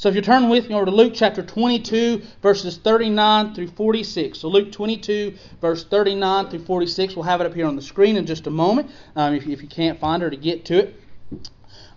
So if you turn with me over to Luke chapter 22, verses 39 through 46. So Luke 22, verse 39 through 46. We'll have it up here on the screen in just a moment um, if, if you can't find her to get to it.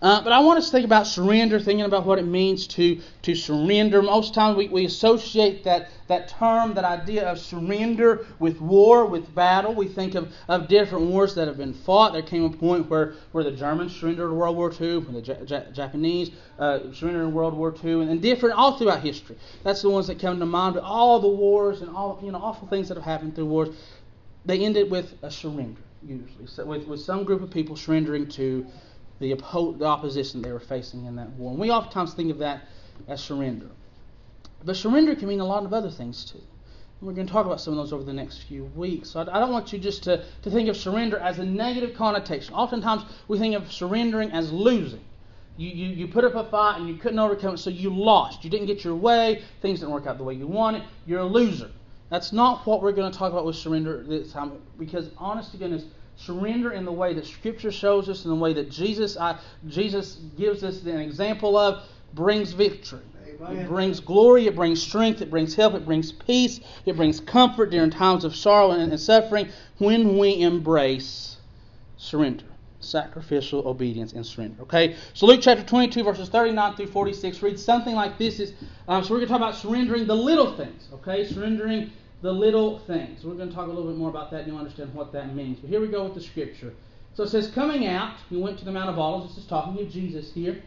Uh, but I want us to think about surrender, thinking about what it means to, to surrender. Most times we, we associate that, that term, that idea of surrender with war, with battle. We think of, of different wars that have been fought. There came a point where, where the Germans surrendered in World War II, when the Japanese uh, surrendered in World War II, and, and different all throughout history. That's the ones that come to mind. But all the wars and all you know awful things that have happened through wars, they ended with a surrender usually, so with, with some group of people surrendering to the, oppo- the opposition they were facing in that war. And we oftentimes think of that as surrender. But surrender can mean a lot of other things too. We're going to talk about some of those over the next few weeks. So I, I don't want you just to, to think of surrender as a negative connotation. Oftentimes we think of surrendering as losing. You, you, you put up a fight and you couldn't overcome it, so you lost. You didn't get your way. Things didn't work out the way you wanted. You're a loser. That's not what we're going to talk about with surrender this time, because honest to goodness, surrender in the way that Scripture shows us, in the way that Jesus, I, Jesus gives us an example of, brings victory. Amen. It brings glory, it brings strength, it brings help, it brings peace, it brings comfort during times of sorrow and, and suffering when we embrace surrender sacrificial obedience and surrender. Okay, so Luke chapter 22, verses 39 through 46 reads something like this. Is um, so we're going to talk about surrendering the little things. Okay, surrendering the little things. We're going to talk a little bit more about that and you'll understand what that means. But here we go with the scripture. So it says, Coming out, he went to the Mount of Olives. This is talking of Jesus here.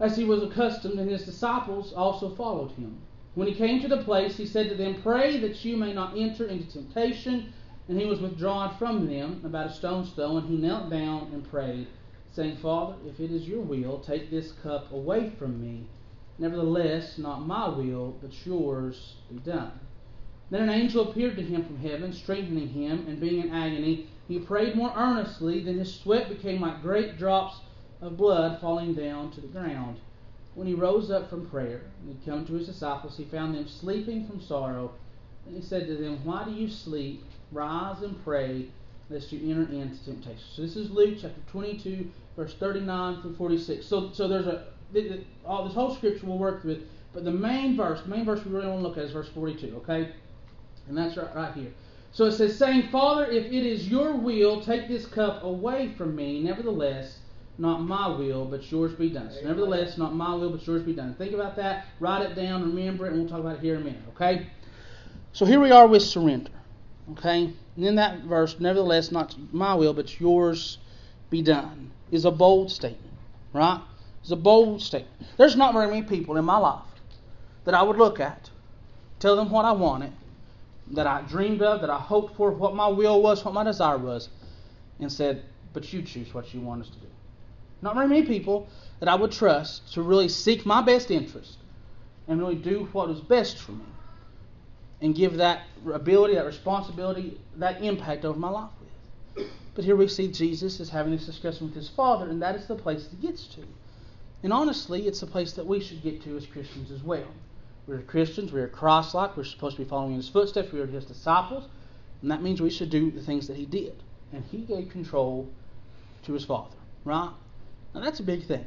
As he was accustomed, and his disciples also followed him. When he came to the place, he said to them, Pray that you may not enter into temptation. And he was withdrawn from them about a stone's throw, and he knelt down and prayed, saying, Father, if it is your will, take this cup away from me. Nevertheless, not my will, but yours be done. Then an angel appeared to him from heaven, strengthening him, and being in agony, he prayed more earnestly, then his sweat became like great drops of blood falling down to the ground. When he rose up from prayer and had come to his disciples, he found them sleeping from sorrow. And he said to them, Why do you sleep? Rise and pray, lest you enter into temptation. So this is Luke chapter 22, verse 39 through 46. So, so there's a all this whole scripture we'll work with, but the main verse, the main verse we really want to look at is verse 42. Okay. And that's right, right here. So it says, saying, Father, if it is your will, take this cup away from me. Nevertheless, not my will, but yours be done. So nevertheless, not my will, but yours be done. Think about that. Write it down. Remember it. And we'll talk about it here in a minute. Okay? So here we are with surrender. Okay? And in that verse, nevertheless, not my will, but yours be done, is a bold statement. Right? It's a bold statement. There's not very many people in my life that I would look at, tell them what I wanted, that I dreamed of, that I hoped for, what my will was, what my desire was, and said, But you choose what you want us to do. Not very many people that I would trust to really seek my best interest and really do what is best for me and give that ability, that responsibility, that impact over my life with. But here we see Jesus is having this discussion with his Father, and that is the place he gets to. And honestly, it's the place that we should get to as Christians as well. We're Christians. We are Christ-like. We're supposed to be following His footsteps. We are His disciples, and that means we should do the things that He did. And He gave control to His Father, right? Now that's a big thing.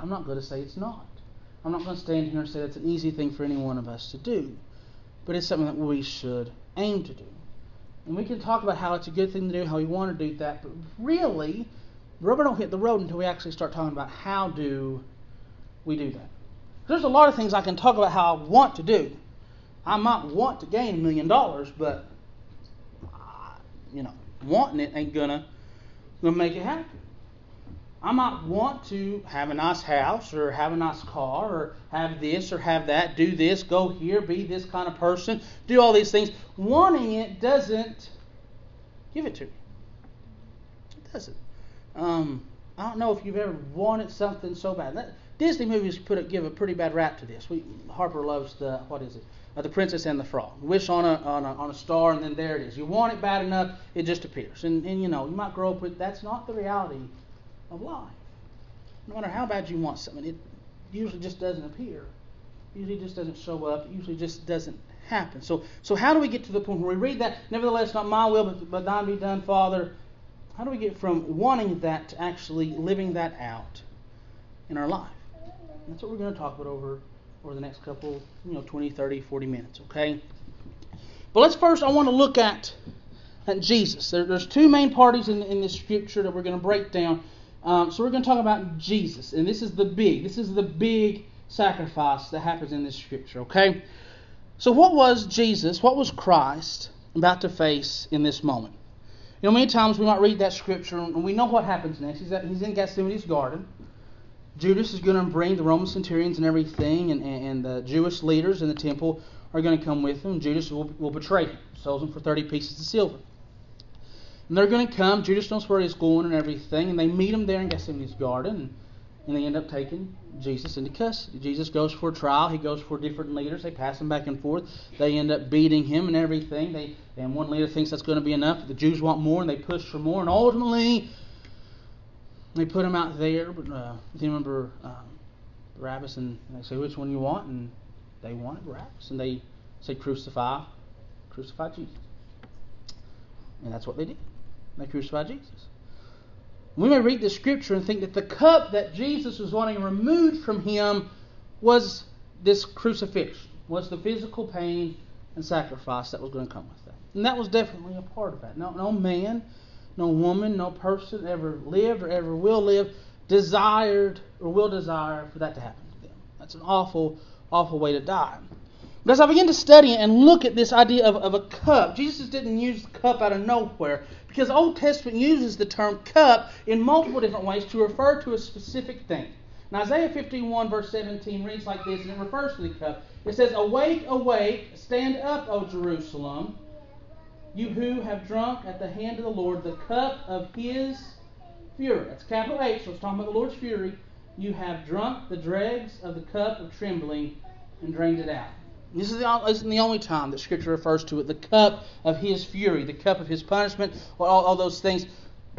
I'm not going to say it's not. I'm not going to stand here and say that's an easy thing for any one of us to do, but it's something that we should aim to do. And we can talk about how it's a good thing to do, how we want to do that, but really, rubber don't hit the road until we actually start talking about how do we do that. There's a lot of things I can talk about how I want to do. I might want to gain a million dollars, but you know, wanting it ain't gonna gonna make it happen. I might want to have a nice house or have a nice car or have this or have that, do this, go here, be this kind of person, do all these things. Wanting it doesn't give it to me. It doesn't. Um, I don't know if you've ever wanted something so bad. That, Disney movies put a, give a pretty bad rap to this. We, Harper loves the what is it? Uh, the Princess and the Frog. Wish on a, on a on a star, and then there it is. You want it bad enough, it just appears. And and you know you might grow up with that's not the reality of life. No matter how bad you want something, it usually just doesn't appear. Usually just doesn't show up. Usually just doesn't happen. So so how do we get to the point where we read that? Nevertheless, not my will, but, but thine be done, Father. How do we get from wanting that to actually living that out in our life? That's what we're going to talk about over over the next couple, you know, 20, 30, 40 minutes, okay? But let's first, I want to look at, at Jesus. There, there's two main parties in, in this scripture that we're going to break down. Um, so we're going to talk about Jesus, and this is the big, this is the big sacrifice that happens in this scripture, okay? So what was Jesus, what was Christ about to face in this moment? You know, many times we might read that scripture and we know what happens next. He's, at, he's in Gethsemane's garden. Judas is going to bring the Roman centurions and everything, and, and, the Jewish leaders in the temple are going to come with him. Judas will, will betray him, sells him for 30 pieces of silver. And they're going to come. Judas knows where he's going and everything, and they meet him there in Gethsemane's garden, and, and they end up taking Jesus into custody. Jesus goes for a trial. He goes for different leaders. They pass him back and forth. They end up beating him and everything. They and one leader thinks that's going to be enough. The Jews want more, and they push for more. And ultimately, they put him out there, but uh, you remember um, Barabbas, and they say, which one you want? And they wanted Barabbas, and they say, crucify, crucify Jesus. And that's what they did. They crucified Jesus. We may read the scripture and think that the cup that Jesus was wanting removed from him was this crucifixion, was the physical pain and sacrifice that was going to come with that. And that was definitely a part of that. No, no man no woman, no person ever lived or ever will live desired or will desire for that to happen to them. That's an awful, awful way to die. But as I begin to study and look at this idea of, of a cup, Jesus didn't use the cup out of nowhere because Old Testament uses the term cup in multiple different ways to refer to a specific thing. Now, Isaiah 51, verse 17 reads like this, and it refers to the cup. It says, Awake, awake, stand up, O Jerusalem you who have drunk at the hand of the Lord the cup of his fury. That's capital H, so it's talking about the Lord's fury. You have drunk the dregs of the cup of trembling and drained it out. This is the, isn't the only time that Scripture refers to it the cup of his fury, the cup of his punishment, all, all those things.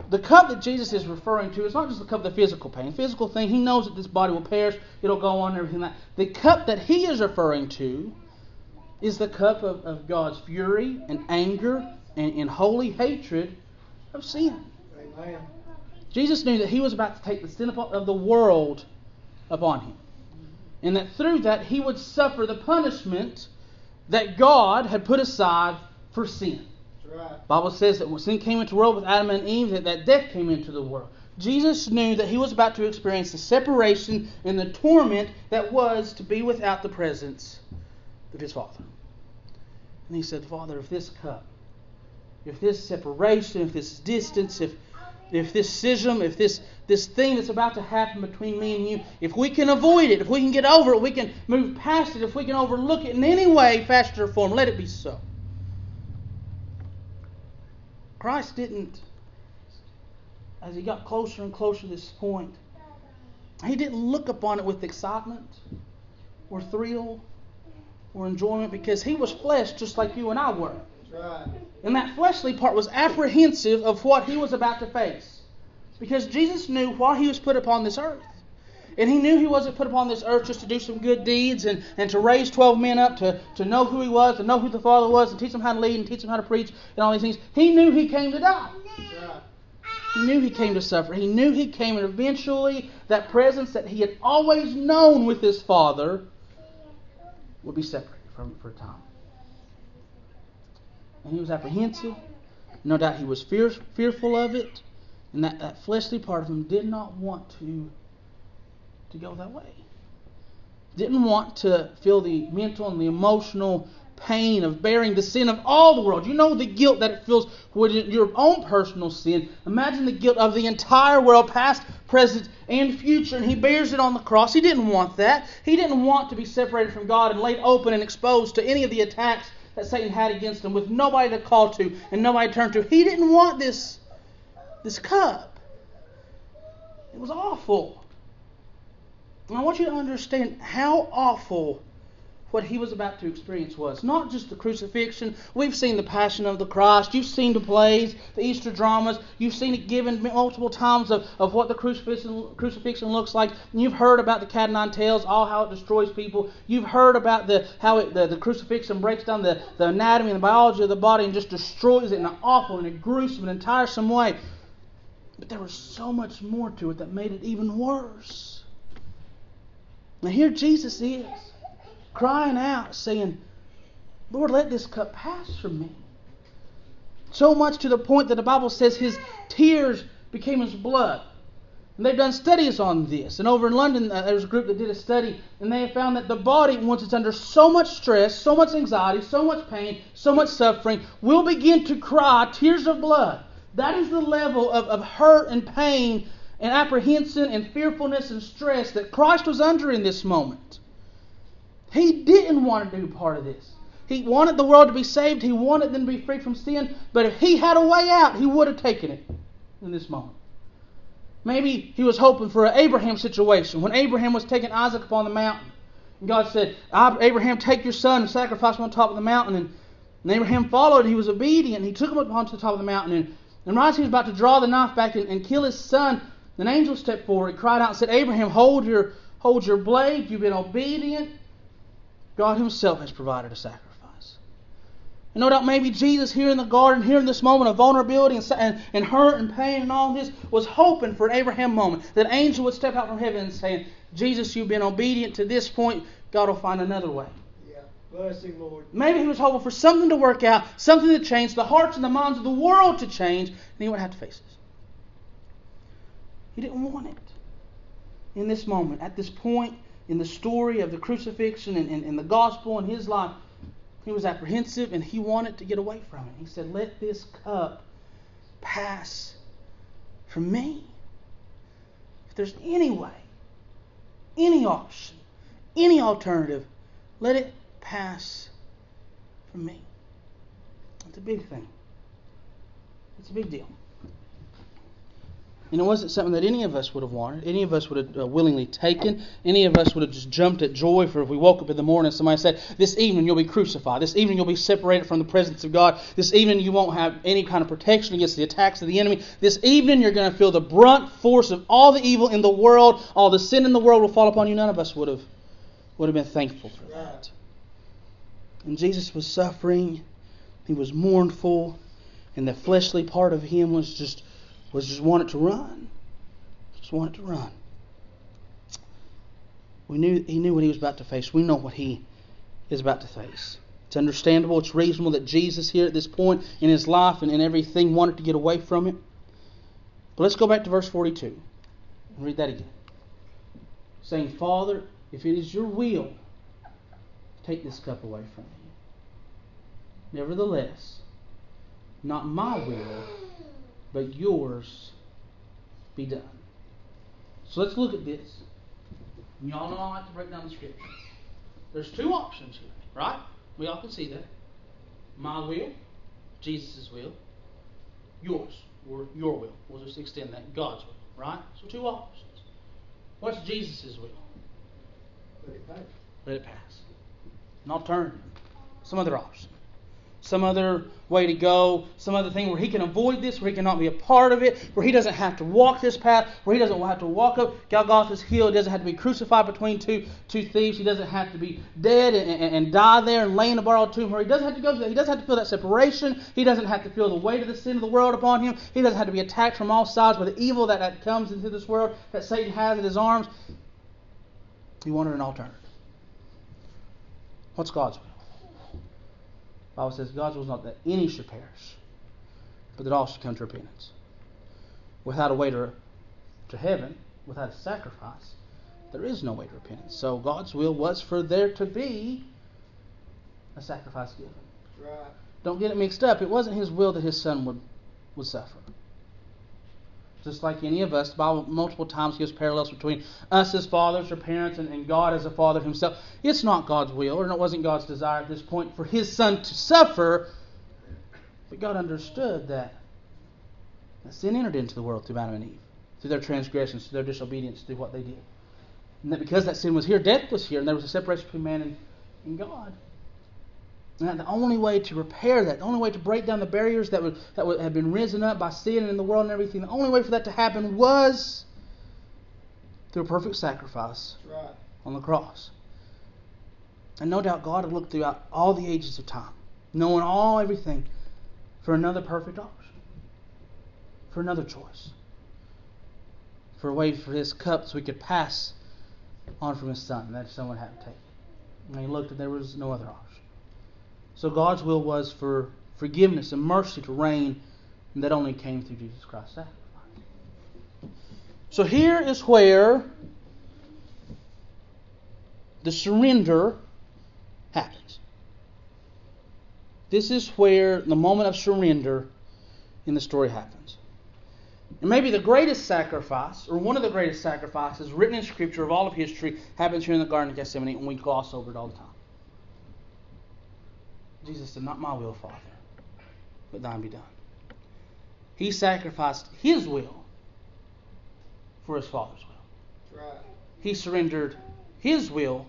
The cup that Jesus is referring to is not just the cup of the physical pain, physical thing. He knows that this body will perish, it'll go on, and everything like that. The cup that he is referring to is the cup of, of God's fury and anger and, and holy hatred of sin. Amen. Jesus knew that he was about to take the sin of the world upon him. And that through that he would suffer the punishment that God had put aside for sin. Right. Bible says that when sin came into the world with Adam and Eve, that, that death came into the world. Jesus knew that he was about to experience the separation and the torment that was to be without the presence his Father. And he said, Father, if this cup, if this separation, if this distance, if if this schism, if this this thing that's about to happen between me and you, if we can avoid it, if we can get over it, we can move past it, if we can overlook it in any way, fashion or form, let it be so. Christ didn't, as he got closer and closer to this point, he didn't look upon it with excitement or thrill or enjoyment because he was flesh just like you and I were. Right. And that fleshly part was apprehensive of what he was about to face. Because Jesus knew why he was put upon this earth. And he knew he wasn't put upon this earth just to do some good deeds and, and to raise 12 men up to, to know who he was, to know who the Father was, and teach them how to lead and teach them how to preach and all these things. He knew he came to die. He knew he came to suffer. He knew he came, and eventually that presence that he had always known with his Father would be separated from for time. And he was apprehensive. No doubt he was fear, fearful of it. And that, that fleshly part of him did not want to, to go that way. Didn't want to feel the mental and the emotional pain of bearing the sin of all the world. You know the guilt that it feels with your own personal sin. Imagine the guilt of the entire world, past, present, and future, and he bears it on the cross. He didn't want that. He didn't want to be separated from God and laid open and exposed to any of the attacks that Satan had against him with nobody to call to and nobody to turn to. He didn't want this, this cup. It was awful. And I want you to understand how awful what he was about to experience was. Not just the crucifixion. We've seen the Passion of the Christ. You've seen the plays, the Easter dramas. You've seen it given multiple times of, of what the crucifixion, crucifixion looks like. You've heard about the cat o' nine tails, all how it destroys people. You've heard about the how it, the, the crucifixion breaks down the, the anatomy and the biology of the body and just destroys it in an awful and a gruesome and tiresome way. But there was so much more to it that made it even worse. Now, here Jesus is, crying out, saying, Lord, let this cup pass from me. So much to the point that the Bible says his tears became his blood. And they've done studies on this. And over in London, uh, there was a group that did a study, and they found that the body, once it's under so much stress, so much anxiety, so much pain, so much suffering, will begin to cry tears of blood. That is the level of, of hurt and pain and apprehension and fearfulness and stress that Christ was under in this moment. He didn't want to do part of this. He wanted the world to be saved. He wanted them to be free from sin. But if he had a way out, he would have taken it in this moment. Maybe he was hoping for an Abraham situation when Abraham was taking Isaac upon the mountain. And God said, Abraham, take your son and sacrifice him on top of the mountain. And, and Abraham followed. He was obedient. He took him up onto the top of the mountain. And, and right as he was about to draw the knife back and, and kill his son, an angel stepped forward. He cried out and said, Abraham, hold your, hold your blade. You've been obedient. God himself has provided a sacrifice. And no doubt maybe Jesus here in the garden, here in this moment of vulnerability and, and, and hurt and pain and all this, was hoping for an Abraham moment. That angel would step out from heaven and say, Jesus, you've been obedient to this point. God will find another way. Yeah. Blessing, Lord. Maybe he was hoping for something to work out, something to change, the hearts and the minds of the world to change, and he wouldn't have to face this. He didn't want it. In this moment, at this point in the story of the crucifixion and, and, and the gospel in his life, he was apprehensive and he wanted to get away from it. He said, Let this cup pass from me. If there's any way, any option, any alternative, let it pass from me. It's a big thing. It's a big deal. And it wasn't something that any of us would have wanted, any of us would have uh, willingly taken, any of us would have just jumped at joy for if we woke up in the morning and somebody said, This evening you'll be crucified. This evening you'll be separated from the presence of God. This evening you won't have any kind of protection against the attacks of the enemy. This evening you're going to feel the brunt force of all the evil in the world, all the sin in the world will fall upon you. None of us would have, would have been thankful for that. And Jesus was suffering, he was mournful, and the fleshly part of him was just was just wanted to run. Just wanted to run. We knew he knew what he was about to face. We know what he is about to face. It's understandable, it's reasonable that Jesus here at this point in his life and in everything wanted to get away from it. But let's go back to verse 42 and read that again. Saying, Father, if it is your will, take this cup away from me. Nevertheless, not my will, but yours be done. So let's look at this. Y'all know I like to break down the scripture. There's two options here, right? We all can see that. My will, Jesus' will, yours, or your will. We'll just extend that. God's will, right? So two options. What's Jesus' will? Let it pass. Let it pass. An alternative. Some other option some other way to go, some other thing where he can avoid this, where he cannot be a part of it, where he doesn't have to walk this path, where he doesn't have to walk up Golgotha's hill, he doesn't have to be crucified between two two thieves, he doesn't have to be dead and, and, and die there and lay in a borrowed tomb, where he doesn't have to go through that. He doesn't have to feel that separation, he doesn't have to feel the weight of the sin of the world upon him, he doesn't have to be attacked from all sides by the evil that, that comes into this world that Satan has in his arms. He wanted an alternative. What's God's will? Bible says God's will is not that any should perish, but that all should come to repentance. Without a way to, to heaven, without a sacrifice, there is no way to repentance. So God's will was for there to be a sacrifice given. Right. Don't get it mixed up. It wasn't His will that His Son would, would suffer just like any of us. The Bible multiple times gives parallels between us as fathers or parents and, and God as a father himself. It's not God's will, or it wasn't God's desire at this point for his son to suffer. But God understood that, sin entered into the world through Adam and Eve, through their transgressions, through their disobedience, through what they did. And that because that sin was here, death was here, and there was a separation between man and, and God. And the only way to repair that, the only way to break down the barriers that would that would have been risen up by sin and in the world and everything, the only way for that to happen was through a perfect sacrifice right. on the cross. And no doubt God had looked throughout all the ages of time, knowing all everything, for another perfect option, for another choice, for a way for His cup so we could pass on from his son. That someone had to take. And he looked and there was no other option. So God's will was for forgiveness and mercy to reign, and that only came through Jesus Christ's sacrifice. So here is where the surrender happens. This is where the moment of surrender in the story happens. And maybe the greatest sacrifice, or one of the greatest sacrifices written in Scripture of all of history, happens here in the Garden of Gethsemane, and we gloss over it all the time. Jesus said, Not my will, Father, but thine be done. He sacrificed his will for his Father's will. Right. He surrendered his will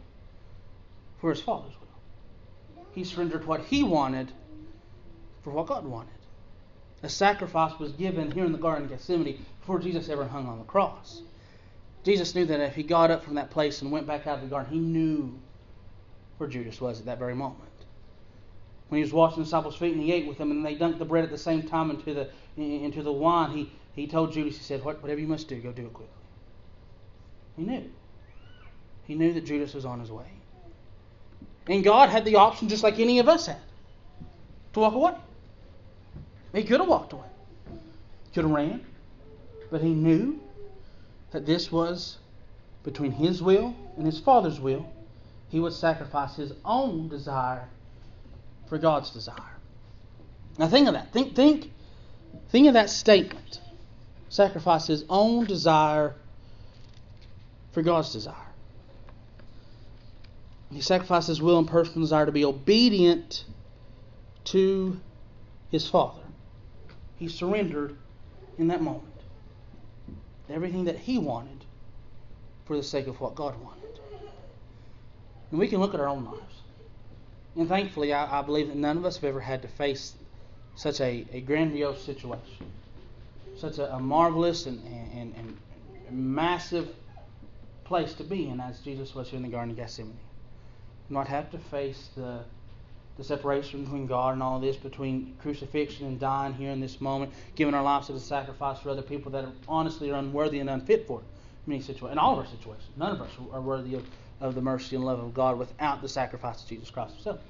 for his Father's will. He surrendered what he wanted for what God wanted. A sacrifice was given here in the Garden of Gethsemane before Jesus ever hung on the cross. Jesus knew that if he got up from that place and went back out of the garden, he knew where Judas was at that very moment. When he was washing the disciples' feet and he ate with them and they dunked the bread at the same time into the into the wine, he, he told Judas, he said, Whatever you must do, go do it quickly. He knew. He knew that Judas was on his way. And God had the option, just like any of us had, to walk away. He could have walked away, could have ran, but he knew that this was between his will and his father's will. He would sacrifice his own desire for God's desire. Now think of that. Think think think of that statement. Sacrifice his own desire for God's desire. He sacrificed his will and personal desire to be obedient to his Father. He surrendered in that moment everything that he wanted for the sake of what God wanted. And we can look at our own lives. And thankfully, I, I believe that none of us have ever had to face such a, a grandiose situation, such a, a marvelous and, and, and massive place to be in as Jesus was here in the Garden of Gethsemane. Not have to face the the separation between God and all this, between crucifixion and dying here in this moment, giving our lives as a sacrifice for other people that are honestly are unworthy and unfit for it. Many situations, in all of our situations, none of us are worthy of, of the mercy and love of God without the sacrifice of Jesus Christ Himself.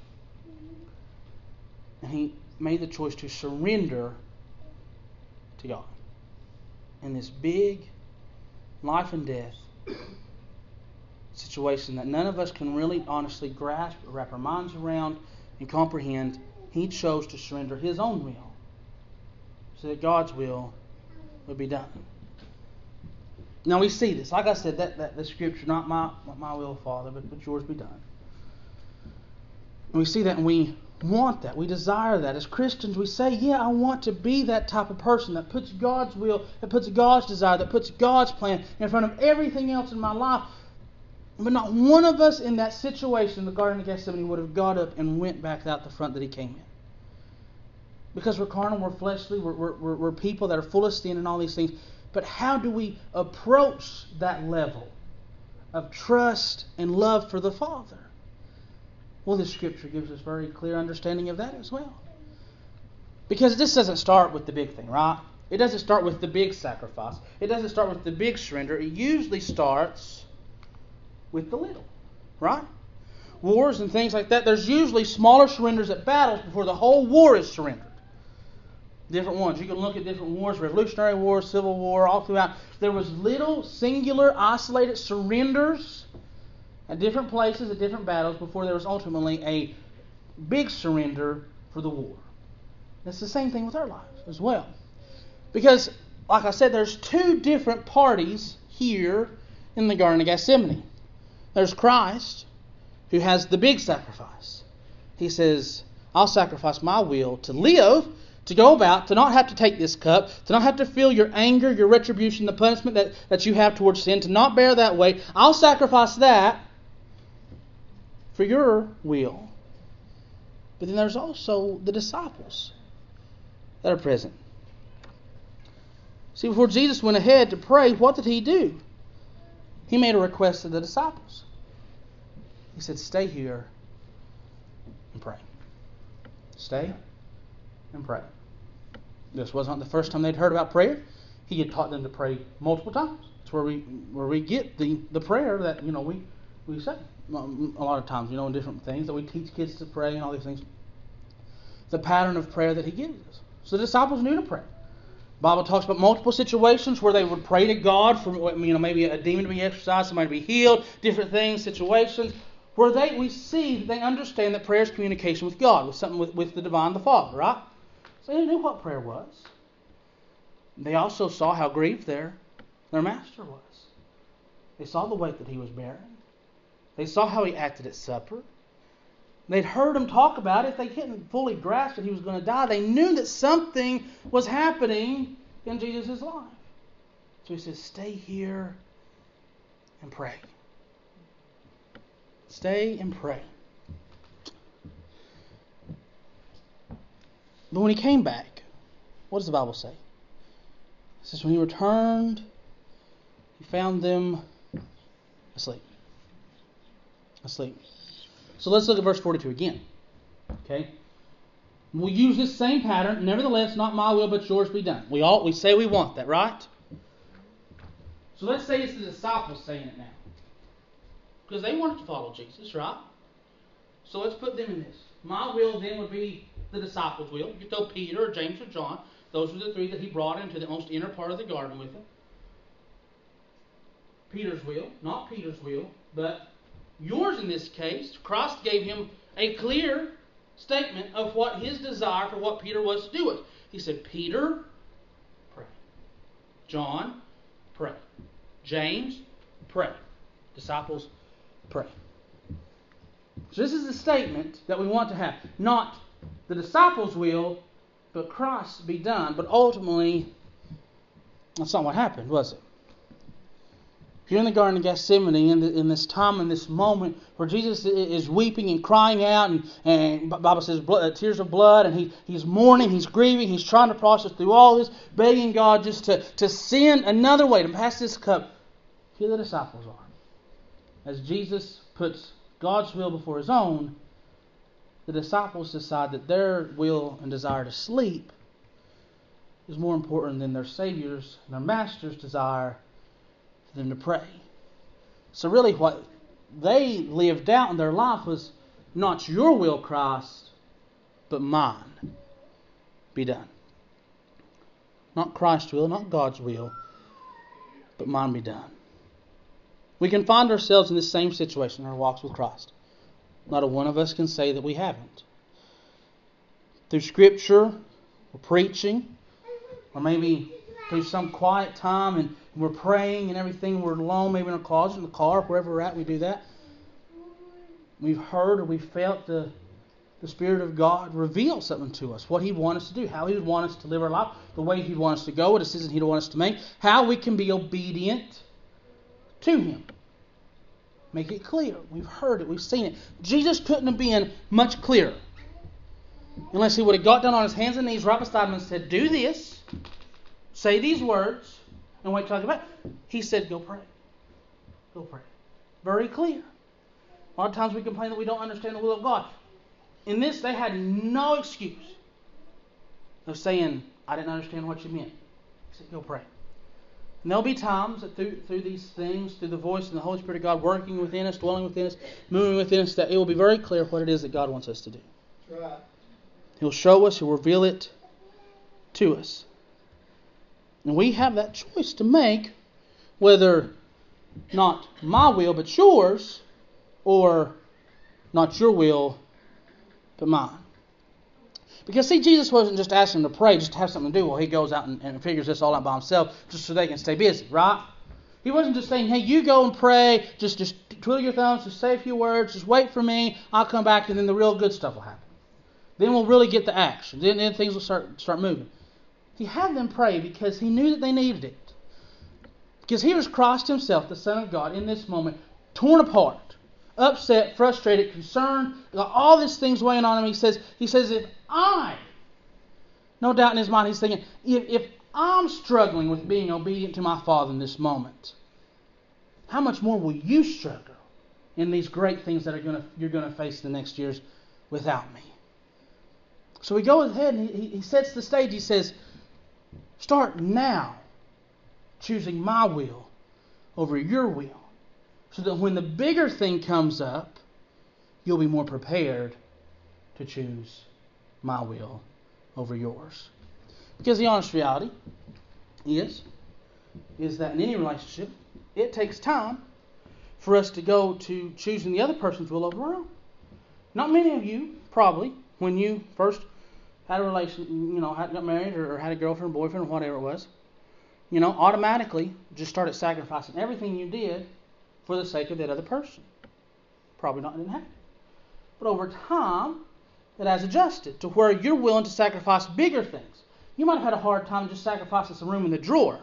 And He made the choice to surrender to God in this big life and death situation that none of us can really honestly grasp or wrap our minds around and comprehend, he chose to surrender his own will so that God's will would be done. Now we see this. Like I said, that, that the scripture, not my, not my will, Father, but, but yours be done. And we see that and we want that. We desire that. As Christians, we say, yeah, I want to be that type of person that puts God's will, that puts God's desire, that puts God's plan in front of everything else in my life. But not one of us in that situation in the Garden of Gethsemane would have got up and went back out the front that he came in. Because we're carnal, we're fleshly, we're, we're, we're people that are full of sin and all these things. But how do we approach that level of trust and love for the Father? Well, this scripture gives us very clear understanding of that as well. Because this doesn't start with the big thing, right? It doesn't start with the big sacrifice. It doesn't start with the big surrender. It usually starts with the little, right? Wars and things like that, there's usually smaller surrenders at battles before the whole war is surrendered. Different ones. You can look at different wars, Revolutionary War, Civil War, all throughout. There was little, singular, isolated surrenders at different places, at different battles, before there was ultimately a big surrender for the war. It's the same thing with our lives as well. Because, like I said, there's two different parties here in the Garden of Gethsemane. There's Christ, who has the big sacrifice. He says, I'll sacrifice my will to live, to go about, to not have to take this cup, to not have to feel your anger, your retribution, the punishment that, that you have towards sin, to not bear that weight. I'll sacrifice that for your will. But then there's also the disciples that are present. See, before Jesus went ahead to pray, what did he do? He made a request to the disciples. He said, Stay here and pray. Stay and pray. This wasn't the first time they'd heard about prayer. He had taught them to pray multiple times. It's where we where we get the, the prayer that you know we we say um, a lot of times. You know, in different things that we teach kids to pray and all these things. The pattern of prayer that He gives us. So the disciples knew to pray. Bible talks about multiple situations where they would pray to God for you know maybe a demon to be exorcised, somebody to be healed, different things, situations where they we see they understand that prayer is communication with God, with something with, with the divine, the Father, right? So they knew what prayer was. They also saw how grieved their their master was. They saw the weight that he was bearing. They saw how he acted at supper. They'd heard him talk about it. They couldn't fully grasp that he was going to die. They knew that something was happening in Jesus' life. So he says, Stay here and pray. Stay and pray. But when he came back, what does the Bible say? It says, When he returned, he found them asleep. Asleep. So let's look at verse 42 again. Okay? We use this same pattern. Nevertheless, not my will, but yours be done. We all we say we want that, right? So let's say it's the disciples saying it now. Because they wanted to follow Jesus, right? So let's put them in this. My will then would be the disciples' will. You throw Peter or James or John. Those were the three that he brought into the most inner part of the garden with him. Peter's will, not Peter's will, but Yours in this case, Christ gave him a clear statement of what his desire for what Peter was to do was. He said, Peter, pray. John, pray. James, pray. Disciples, pray. So this is the statement that we want to have. Not the disciples' will, but Christ be done. But ultimately, that's not what happened, was it? Here in the Garden of Gethsemane, in, the, in this time, in this moment where Jesus is weeping and crying out, and, and Bible says blood, uh, tears of blood, and he, he's mourning, he's grieving, he's trying to process through all this, begging God just to, to send another way to pass this cup. Here the disciples are. As Jesus puts God's will before his own, the disciples decide that their will and desire to sleep is more important than their Savior's, and their Master's desire for them to pray. So, really, what they lived out in their life was not your will, Christ, but mine be done. Not Christ's will, not God's will, but mine be done. We can find ourselves in this same situation in our walks with Christ. Not a one of us can say that we haven't. Through Scripture, or preaching, or maybe through some quiet time and we're praying and everything, we're alone, maybe in our closet, in the car, wherever we're at, we do that. We've heard or we've felt the, the Spirit of God reveal something to us, what He wants us to do, how He would want us to live our life, the way He'd want us to go, what decision He'd want us to make, how we can be obedient to Him. Make it clear. We've heard it, we've seen it. Jesus couldn't have been much clearer unless He would have got down on His hands and knees right beside Him and said, Do this, say these words, and wait what talking about? He said, Go pray. Go pray. Very clear. A lot of times we complain that we don't understand the will of God. In this, they had no excuse of saying, I didn't understand what you meant. He said, Go pray. And there'll be times that through, through these things, through the voice and the Holy Spirit of God working within us, dwelling within us, moving within us, that it will be very clear what it is that God wants us to do. Right. He'll show us, He'll reveal it to us. And we have that choice to make whether not my will but yours, or not your will but mine. Because, see, Jesus wasn't just asking them to pray just to have something to do while he goes out and, and figures this all out by himself just so they can stay busy, right? He wasn't just saying, hey, you go and pray, just, just twiddle your thumbs, just say a few words, just wait for me, I'll come back, and then the real good stuff will happen. Then we'll really get the action. Then, then things will start, start moving. He had them pray because he knew that they needed it. Because he was Christ himself, the Son of God, in this moment, torn apart, upset, frustrated, concerned, all these things weighing on him. He says, he says, if I, no doubt in his mind, he's thinking, if, if I'm struggling with being obedient to my Father in this moment, how much more will you struggle in these great things that are gonna, you're going to face the next years without me? So he goes ahead and he, he sets the stage. He says, Start now choosing my will over your will. So that when the bigger thing comes up, you'll be more prepared to choose my will over yours. Because the honest reality is, is that in any relationship, it takes time for us to go to choosing the other person's will over our own. Not many of you, probably, when you first had a relation, you know, got married or, or had a girlfriend, boyfriend, or whatever it was, you know, automatically just started sacrificing everything you did for the sake of that other person. Probably not didn't happen. But over time, it has adjusted to where you're willing to sacrifice bigger things. You might have had a hard time just sacrificing some room in the drawer,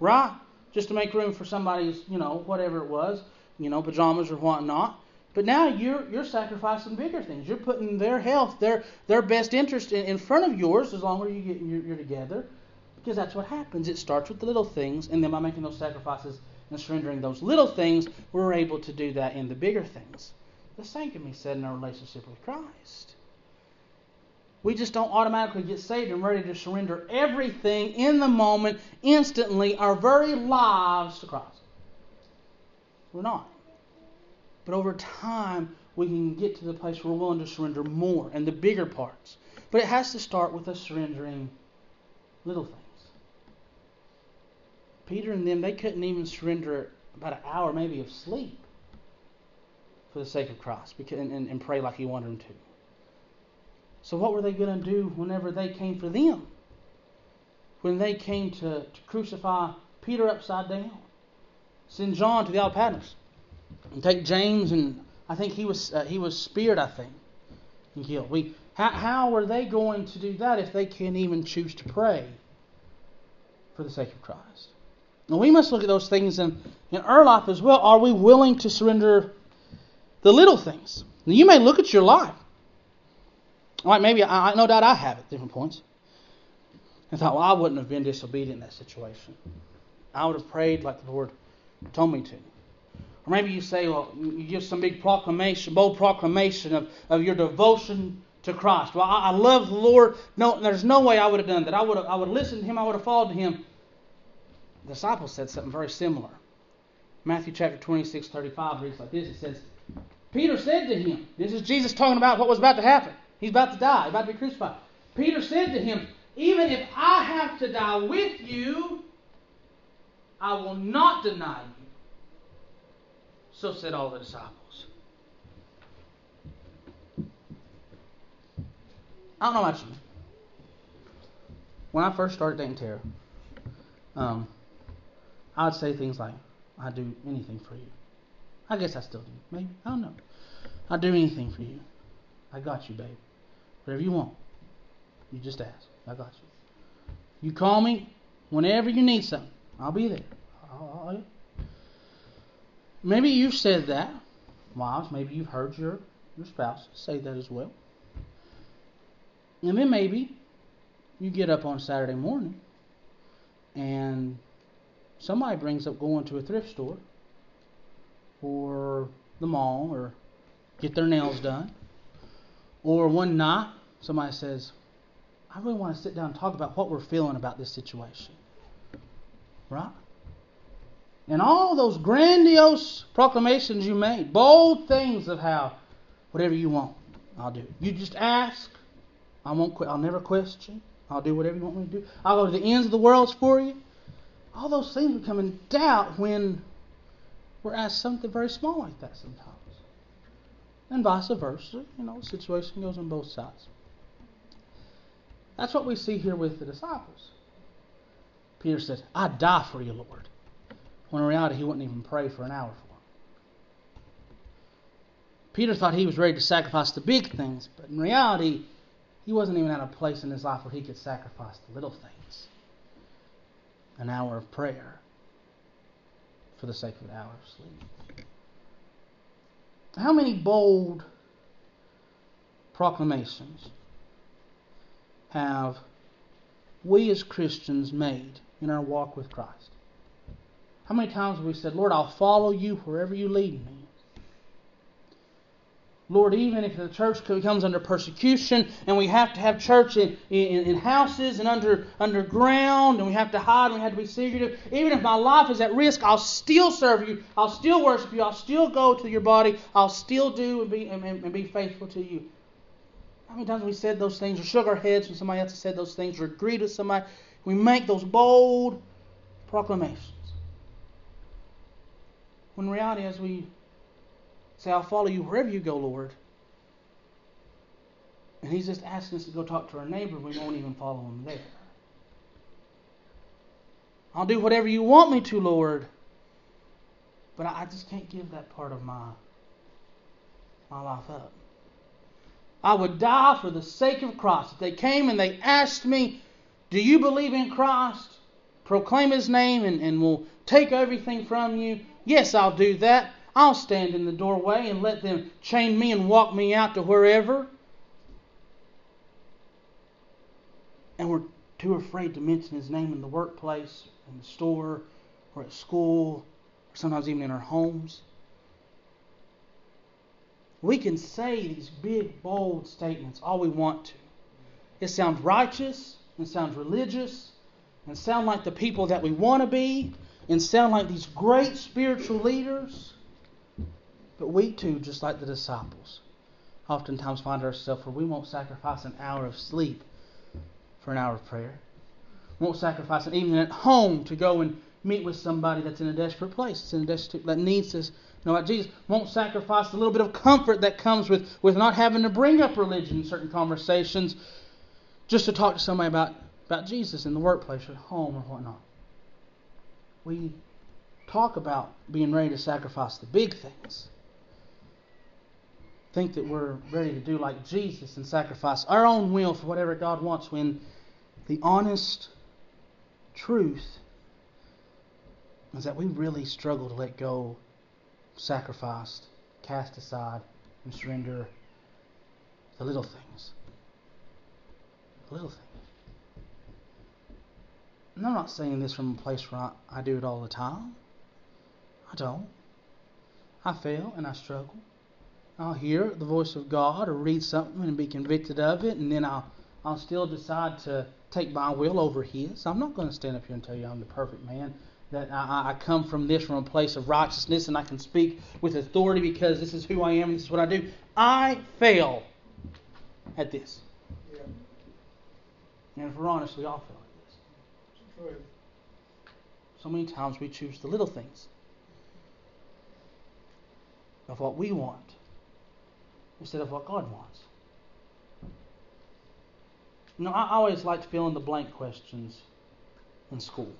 right? Just to make room for somebody's, you know, whatever it was, you know, pajamas or whatnot. But now you're you're sacrificing bigger things. You're putting their health, their their best interest in, in front of yours as long as you get you're, you're together, because that's what happens. It starts with the little things, and then by making those sacrifices and surrendering those little things, we're able to do that in the bigger things. The same can be said in our relationship with Christ. We just don't automatically get saved and ready to surrender everything in the moment, instantly, our very lives to Christ. We're not. But over time, we can get to the place where we're willing to surrender more and the bigger parts. But it has to start with us surrendering little things. Peter and them, they couldn't even surrender about an hour maybe of sleep for the sake of Christ and, and, and pray like he wanted them to. So, what were they going to do whenever they came for them? When they came to, to crucify Peter upside down, send John to the Patmos, and take James, and I think he was uh, he was speared, I think, and killed. We how, how are they going to do that if they can't even choose to pray for the sake of Christ? And we must look at those things in, in our life as well. Are we willing to surrender the little things? Now, you may look at your life like maybe I, no doubt I have at different points. And thought, well, I wouldn't have been disobedient in that situation. I would have prayed like the Lord told me to. Or maybe you say, well, you give some big proclamation, bold proclamation of, of your devotion to Christ. Well, I, I love the Lord. No, there's no way I would have done that. I would have, I would have listened to Him. I would have followed Him. The disciples said something very similar. Matthew chapter 26, 35 reads like this. It says, Peter said to him, this is Jesus talking about what was about to happen. He's about to die, about to be crucified. Peter said to him, Even if I have to die with you, I will not deny you. So said all the disciples. I don't know about you. When I first started dating Tara, um, I would say things like, I'd do anything for you. I guess I still do. Maybe. I don't know. I'd do anything for you. I got you, babe. Whatever you want. You just ask. I got you. You call me whenever you need something. I'll be there. I'll, I'll, maybe you've said that. Wives, maybe you've heard your, your spouse say that as well. And then maybe you get up on Saturday morning and somebody brings up going to a thrift store or the mall or get their nails done. Or one night, somebody says, I really want to sit down and talk about what we're feeling about this situation. Right? And all those grandiose proclamations you made, bold things of how whatever you want, I'll do. You just ask. I won't. I'll never question. I'll do whatever you want me to do. I'll go to the ends of the world for you. All those things become in doubt when we're asked something very small like that sometimes and vice versa. You know, the situation goes on both sides. That's what we see here with the disciples. Peter said, I'd die for you, Lord. When in reality, he wouldn't even pray for an hour for him. Peter thought he was ready to sacrifice the big things, but in reality, he wasn't even at a place in his life where he could sacrifice the little things. An hour of prayer for the sake of an hour of sleep. How many bold proclamations have we as Christians made in our walk with Christ? How many times have we said, Lord, I'll follow you wherever you lead me? Lord, even if the church comes under persecution and we have to have church in, in, in, houses and under underground and we have to hide and we have to be secretive, even if my life is at risk, I'll still serve you. I'll still worship you. I'll still go to your body. I'll still do and be, and, and be faithful to you. How many times we said those things or shook our heads when somebody else said those things or agreed with somebody? We make those bold proclamations. When reality, as we say, I'll follow you wherever you go, Lord. And he's just asking us to go talk to our neighbor, we won't even follow him there. I'll do whatever you want me to, Lord. But I just can't give that part of my, my life up. I would die for the sake of Christ. If they came and they asked me, Do you believe in Christ? Proclaim his name and, and we'll take everything from you. Yes, I'll do that. I'll stand in the doorway and let them chain me and walk me out to wherever. And we're too afraid to mention his name in the workplace, in the store, or at school, or sometimes even in our homes. We can say these big, bold statements all we want to. It sounds righteous, it sounds religious, and sound like the people that we want to be, and sound like these great spiritual leaders. But we too, just like the disciples, oftentimes find ourselves where we won't sacrifice an hour of sleep for an hour of prayer. Won't sacrifice an evening at home to go and meet with somebody that's in a desperate place, that's in a desperate that needs to know about Jesus. Won't sacrifice the little bit of comfort that comes with, with not having to bring up religion in certain conversations just to talk to somebody about, about Jesus in the workplace or at home or whatnot. We talk about being ready to sacrifice the big things think that we're ready to do like Jesus and sacrifice our own will for whatever God wants when the honest truth is that we really struggle to let go, sacrifice, cast aside, and surrender the little things. The little things. And I'm not saying this from a place where I, I do it all the time. I don't. I fail and I struggle. I'll hear the voice of God or read something and be convicted of it, and then I'll I'll still decide to take my will over His. I'm not going to stand up here and tell you I'm the perfect man. That I, I come from this from a place of righteousness and I can speak with authority because this is who I am and this is what I do. I fail at this. Yeah. And if we're honest, we all fail at this. True. So many times we choose the little things of what we want instead of what God wants. You know, I always like to fill in the blank questions in school.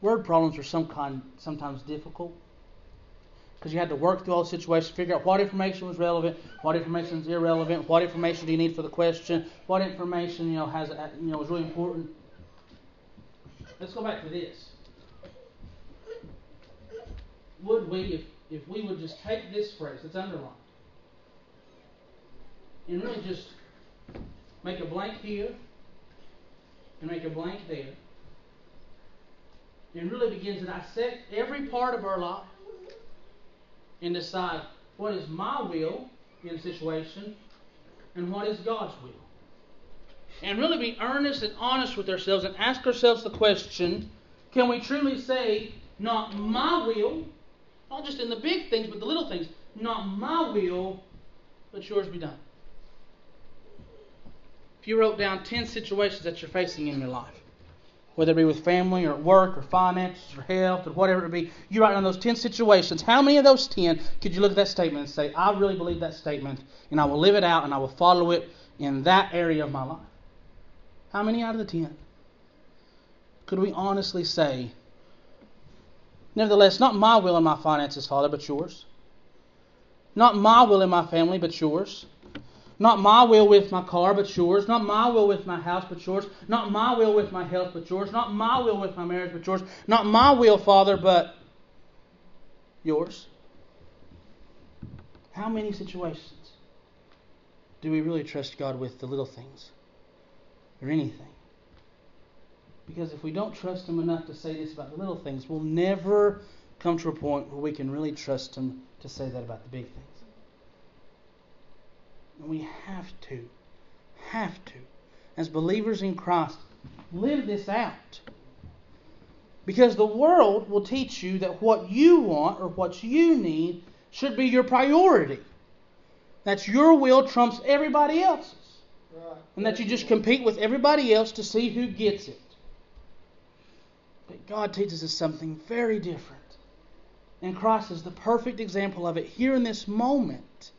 Word problems are some kind, sometimes difficult because you had to work through all the situations, figure out what information was relevant, what information is irrelevant, what information do you need for the question, what information you know has uh, you know is really important. Let's go back to this. Would we, if, if we would just take this phrase, it's underlined, and really just make a blank here and make a blank there. And really begin to dissect every part of our life and decide what is my will in a situation and what is God's will. And really be earnest and honest with ourselves and ask ourselves the question can we truly say, not my will, not just in the big things, but the little things, not my will, but yours be done? If you wrote down 10 situations that you're facing in your life, whether it be with family or work or finances or health or whatever it be, you write down those 10 situations. How many of those 10 could you look at that statement and say, I really believe that statement and I will live it out and I will follow it in that area of my life? How many out of the 10? Could we honestly say, Nevertheless, not my will in my finances, Father, but yours. Not my will in my family, but yours. Not my will with my car, but yours. Not my will with my house, but yours. Not my will with my health, but yours. Not my will with my marriage, but yours. Not my will, Father, but yours. How many situations do we really trust God with the little things or anything? Because if we don't trust Him enough to say this about the little things, we'll never come to a point where we can really trust Him to say that about the big things. We have to, have to, as believers in Christ, live this out. Because the world will teach you that what you want or what you need should be your priority. That's your will trumps everybody else's. And that you just compete with everybody else to see who gets it. But God teaches us something very different. And Christ is the perfect example of it here in this moment.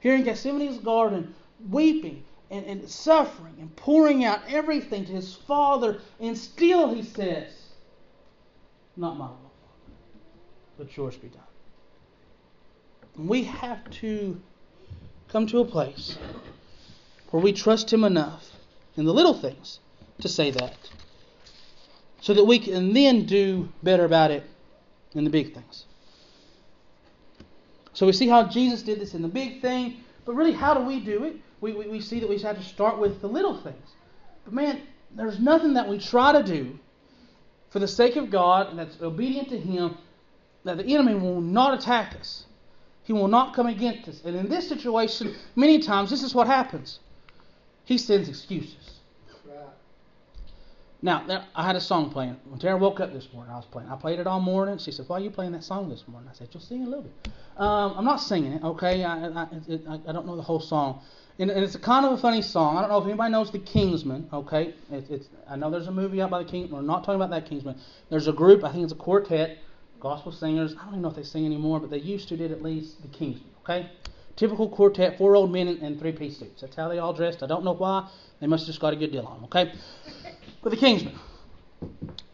Here in Gethsemane's garden, weeping and, and suffering and pouring out everything to his Father. And still he says, Not my will, but yours be done. And we have to come to a place where we trust Him enough in the little things to say that, so that we can then do better about it in the big things. So we see how Jesus did this in the big thing, but really, how do we do it? We, we, we see that we have to start with the little things. But man, there's nothing that we try to do for the sake of God and that's obedient to Him that the enemy will not attack us. He will not come against us. And in this situation, many times, this is what happens. He sends excuses. Now, I had a song playing. When Tara woke up this morning, I was playing. I played it all morning. She said, Why are you playing that song this morning? I said, Just sing a little bit. Um, I'm not singing it, okay? I, I, it, I, don't know the whole song. And, and, it's a kind of a funny song. I don't know if anybody knows the Kingsmen, okay? It, it's, I know there's a movie out by the King. We're not talking about that Kingsman. There's a group, I think it's a quartet, gospel singers. I don't even know if they sing anymore, but they used to did at least the Kingsmen, okay? Typical quartet, four old men in, in three piece suits. That's how they all dressed. I don't know why. They must have just got a good deal on them, okay? But the Kingsmen.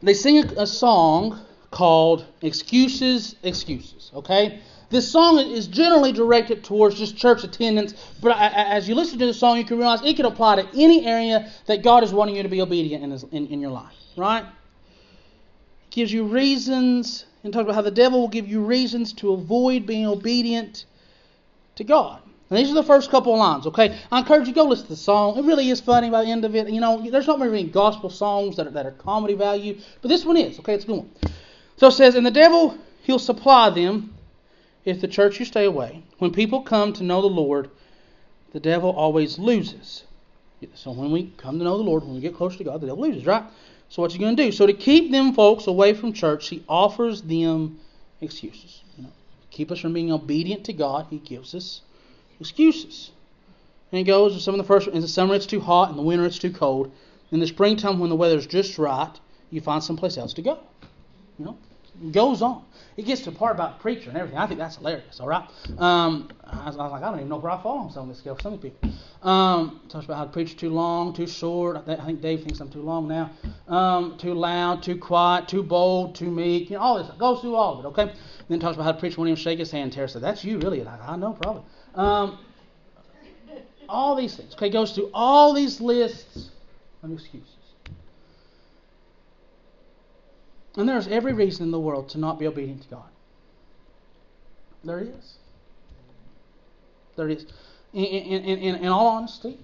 They sing a, a song called Excuses, Excuses, okay? This song is generally directed towards just church attendance, but as you listen to the song, you can realize it can apply to any area that God is wanting you to be obedient in, his, in, in your life, right? It gives you reasons, and talks about how the devil will give you reasons to avoid being obedient to God. And these are the first couple of lines, okay? I encourage you to go listen to the song. It really is funny by the end of it. You know, there's not many gospel songs that are, that are comedy value, but this one is, okay? It's a good one. So it says, And the devil, he'll supply them if the church you stay away. When people come to know the Lord, the devil always loses. So when we come to know the Lord, when we get close to God, the devil loses, right? So what's he going to do? So to keep them folks away from church, he offers them excuses. You know, keep us from being obedient to God, he gives us excuses. And he goes, some of the first, in the summer it's too hot, in the winter it's too cold. In the springtime, when the weather's just right, you find someplace else to go. You know, it goes on. It gets to the part about preacher and everything. I think that's hilarious. All right. Um, I, was, I, was, like, I don't even know where I fall on some of this scale. Some of the people um, talks about how the preacher's too long, too short. I think Dave thinks I'm too long now. Um, too loud, too quiet, too bold, too meek. You know, all this it goes through all of it. Okay. And then talks about how the preacher won't even shake his hand. Tara said, "That's you, really?" Like, I know, probably. Um, all these things. Okay, goes through all these lists of excuses. And there's every reason in the world to not be obedient to God. There is. There is. In, in, in, in all honesty,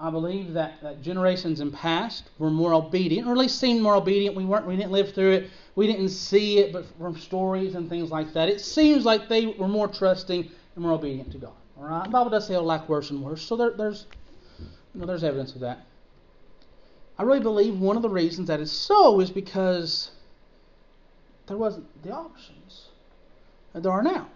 I believe that, that generations in past were more obedient, or at least seemed more obedient. We weren't. We didn't live through it. We didn't see it, but from stories and things like that, it seems like they were more trusting and more obedient to God. All right. The Bible does say it'll lack worse and worse, so there, there's, you know, there's evidence of that. I really believe one of the reasons that is so is because there wasn't the options that there are now.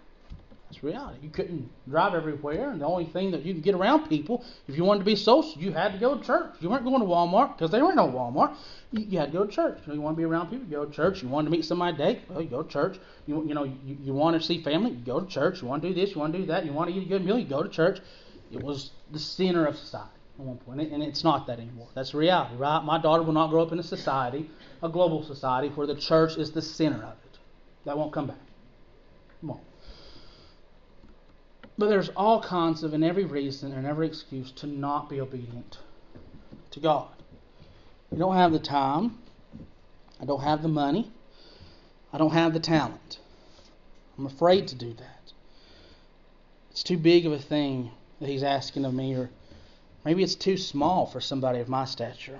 That's reality. You couldn't drive everywhere, and the only thing that you could get around people, if you wanted to be social, you had to go to church. You weren't going to Walmart because there weren't no Walmart. You, you, had to go to church. You, know, you want to be around people, you go to church. You wanted to meet somebody date, well, you go to church. You, you know, you, you want to see family, you go to church. You want to do this, you want to do that. You want to eat a good meal, you go to church. It was the center of society at one point, and it's not that anymore. That's reality, right? My daughter will not grow up in a society, a global society, where the church is the center of it. That won't come back. It won't. But there's all kinds of and every reason and every excuse to not be obedient to God. You don't have the time. I don't have the money. I don't have the talent. I'm afraid to do that. It's too big of a thing that He's asking of me, or Maybe it's too small for somebody of my stature.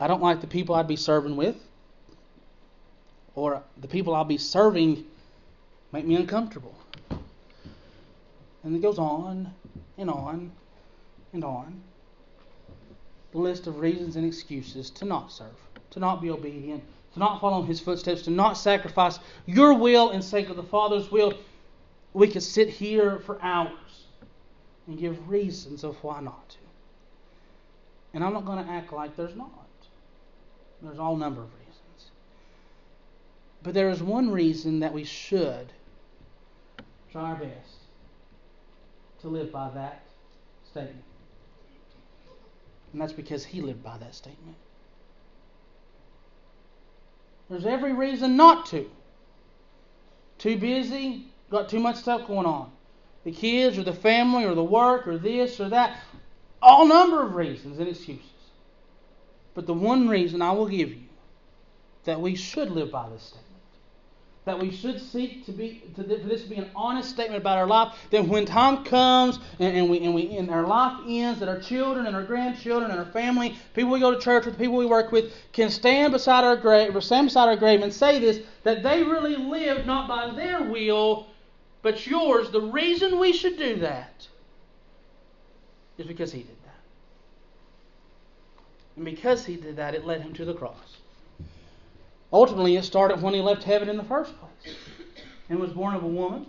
I don't like the people I'd be serving with, or the people I'll be serving make me uncomfortable. And it goes on and on and on. The list of reasons and excuses to not serve, to not be obedient, to not follow in his footsteps, to not sacrifice your will in sake of the Father's will. We could sit here for hours and give reasons of why not to. And I'm not going to act like there's not. There's all number of reasons. But there is one reason that we should try our best to live by that statement. And that's because he lived by that statement. There's every reason not to. Too busy, got too much stuff going on. The kids or the family or the work or this or that. All number of reasons and excuses. But the one reason I will give you that we should live by this statement that we should seek to be to, for this to be an honest statement about our life. That when time comes and, and we and we and our life ends, that our children and our grandchildren and our family, people we go to church with, people we work with, can stand beside our grave or stand beside our grave and say this: that they really lived not by their will, but yours. The reason we should do that is because He did that, and because He did that, it led Him to the cross. Ultimately, it started when he left heaven in the first place and was born of a woman.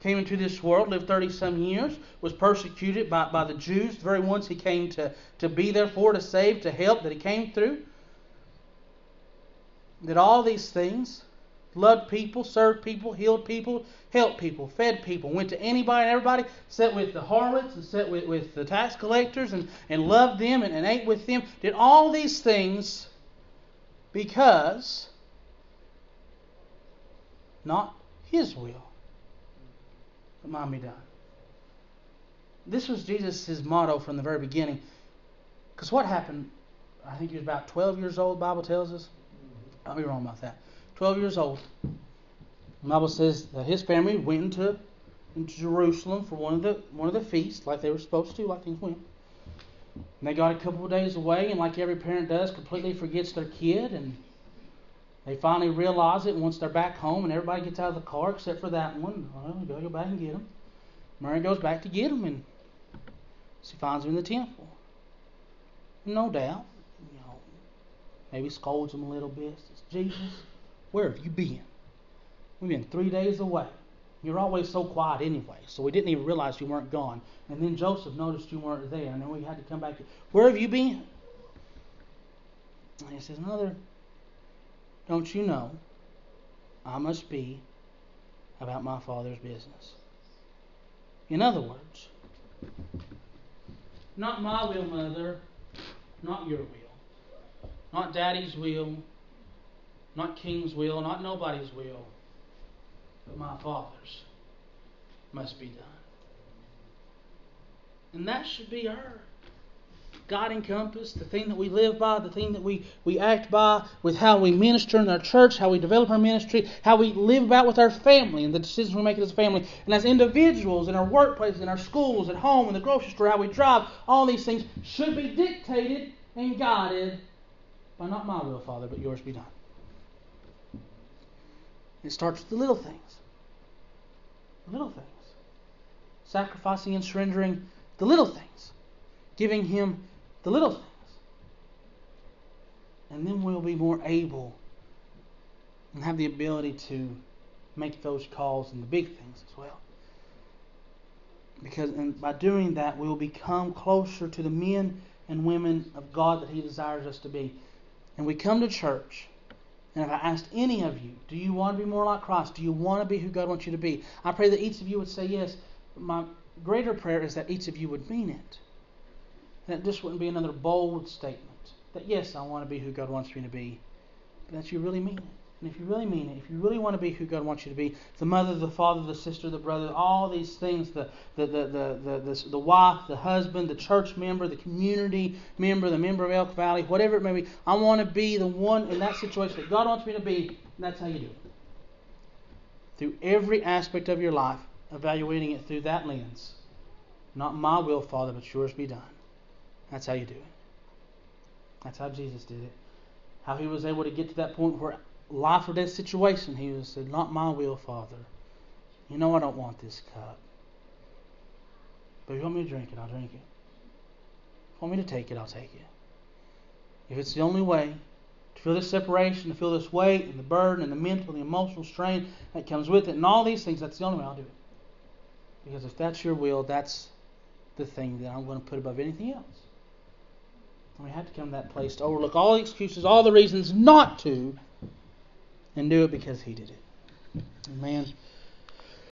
Came into this world, lived 30 some years, was persecuted by, by the Jews, the very ones he came to, to be there for, to save, to help, that he came through. Did all these things, loved people, served people, healed people, helped people, fed people, went to anybody and everybody, sat with the harlots and sat with, with the tax collectors and, and loved them and, and ate with them. Did all these things because not his will, but mine be done. This was Jesus' motto from the very beginning. Because what happened, I think he was about 12 years old, Bible tells us. I'll be wrong about that. 12 years old. The Bible says that his family went into, into Jerusalem for one of the one of the feasts, like they were supposed to, like things went. And they got a couple of days away, and like every parent does, completely forgets their kid. And they finally realize it once they're back home, and everybody gets out of the car except for that one. Well, we gotta go back and get him. Mary goes back to get him, and she finds him in the temple. No doubt, you know, maybe scolds him a little bit. Says, Jesus, where have you been? We've been three days away. You're always so quiet anyway, so we didn't even realize you weren't gone. And then Joseph noticed you weren't there, and then we had to come back. Where have you been? And he says, Mother, don't you know I must be about my Father's business? In other words, not my will, Mother, not your will, not Daddy's will, not King's will, not nobody's will but my Father's must be done. And that should be our guiding compass, the thing that we live by, the thing that we, we act by, with how we minister in our church, how we develop our ministry, how we live about with our family, and the decisions we make as a family, and as individuals in our workplaces, in our schools, at home, in the grocery store, how we drive, all these things should be dictated and guided by not my will, Father, but yours be done. It starts with the little things. Little things. Sacrificing and surrendering the little things. Giving Him the little things. And then we'll be more able and have the ability to make those calls in the big things as well. Because and by doing that, we will become closer to the men and women of God that He desires us to be. And we come to church and if I asked any of you, do you want to be more like Christ? Do you want to be who God wants you to be? I pray that each of you would say yes. My greater prayer is that each of you would mean it. That this wouldn't be another bold statement. That yes, I want to be who God wants me to be. But that you really mean it. And if you really mean it, if you really want to be who God wants you to be, the mother, the father, the sister, the brother, all these things, the, the, the, the, the, the, wife, the husband, the church member, the community member, the member of Elk Valley, whatever it may be, I want to be the one in that situation that God wants me to be, and that's how you do it. Through every aspect of your life, evaluating it through that lens. Not my will, Father, but yours be done. That's how you do it. That's how Jesus did it. How he was able to get to that point where life or death situation, he said, Not my will, Father. You know I don't want this cup. But if you want me to drink it, I'll drink it. If you want me to take it, I'll take it. If it's the only way to feel this separation, to feel this weight and the burden and the mental, and the emotional strain that comes with it, and all these things, that's the only way I'll do it. Because if that's your will, that's the thing that I'm going to put above anything else. And we have to come to that place to overlook all the excuses, all the reasons not to, and do it because He did it. Amen.